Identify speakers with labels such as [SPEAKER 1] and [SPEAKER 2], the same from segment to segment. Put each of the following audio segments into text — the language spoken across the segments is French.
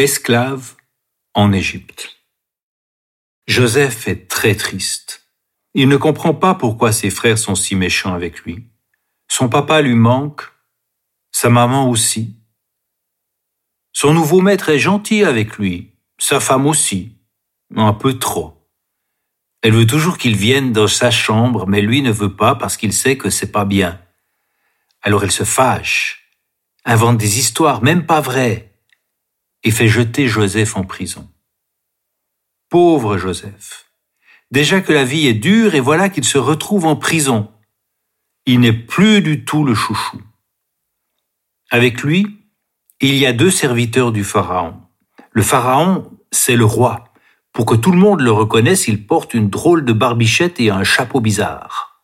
[SPEAKER 1] esclave en Égypte. Joseph est très triste. Il ne comprend pas pourquoi ses frères sont si méchants avec lui. Son papa lui manque, sa maman aussi. Son nouveau maître est gentil avec lui, sa femme aussi, un peu trop. Elle veut toujours qu'il vienne dans sa chambre, mais lui ne veut pas parce qu'il sait que c'est pas bien. Alors elle se fâche, invente des histoires, même pas vraies, et fait jeter Joseph en prison. Pauvre Joseph. Déjà que la vie est dure et voilà qu'il se retrouve en prison. Il n'est plus du tout le chouchou. Avec lui, il y a deux serviteurs du Pharaon. Le Pharaon, c'est le roi. Pour que tout le monde le reconnaisse, il porte une drôle de barbichette et un chapeau bizarre.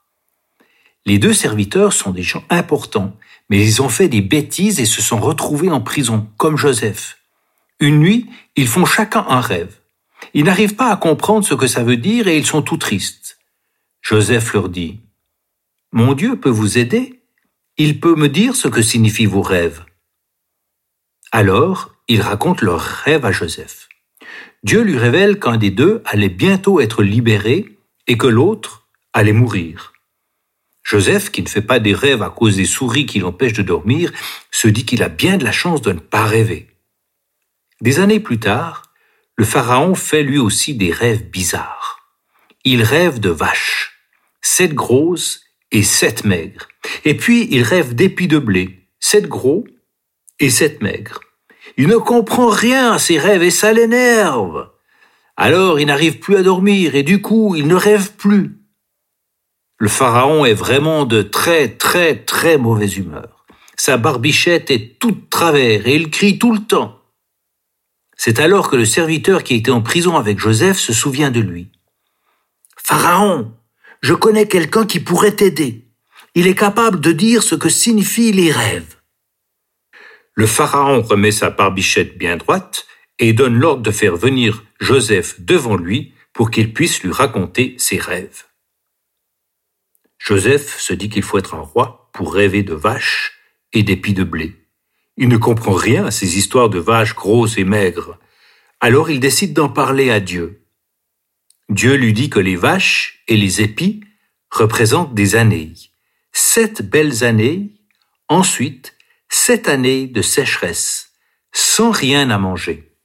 [SPEAKER 1] Les deux serviteurs sont des gens importants, mais ils ont fait des bêtises et se sont retrouvés en prison, comme Joseph. Une nuit, ils font chacun un rêve. Ils n'arrivent pas à comprendre ce que ça veut dire et ils sont tout tristes. Joseph leur dit, Mon Dieu peut vous aider. Il peut me dire ce que signifient vos rêves. Alors, ils racontent leurs rêves à Joseph. Dieu lui révèle qu'un des deux allait bientôt être libéré et que l'autre allait mourir. Joseph, qui ne fait pas des rêves à cause des souris qui l'empêchent de dormir, se dit qu'il a bien de la chance de ne pas rêver. Des années plus tard, le Pharaon fait lui aussi des rêves bizarres. Il rêve de vaches, sept grosses et sept maigres. Et puis il rêve d'épis de blé, sept gros et sept maigres. Il ne comprend rien à ses rêves et ça l'énerve. Alors il n'arrive plus à dormir et du coup il ne rêve plus. Le pharaon est vraiment de très très très mauvaise humeur. Sa barbichette est toute travers et il crie tout le temps. C'est alors que le serviteur qui était en prison avec Joseph se souvient de lui. Pharaon, je connais quelqu'un qui pourrait t'aider. Il est capable de dire ce que signifient les rêves. Le pharaon remet sa barbichette bien droite et donne l'ordre de faire venir Joseph devant lui pour qu'il puisse lui raconter ses rêves. Joseph se dit qu'il faut être un roi pour rêver de vaches et d'épis de blé. Il ne comprend rien à ces histoires de vaches grosses et maigres. Alors il décide d'en parler à Dieu. Dieu lui dit que les vaches et les épis représentent des années. Sept belles années, ensuite sept années de sécheresse, sans rien à manger.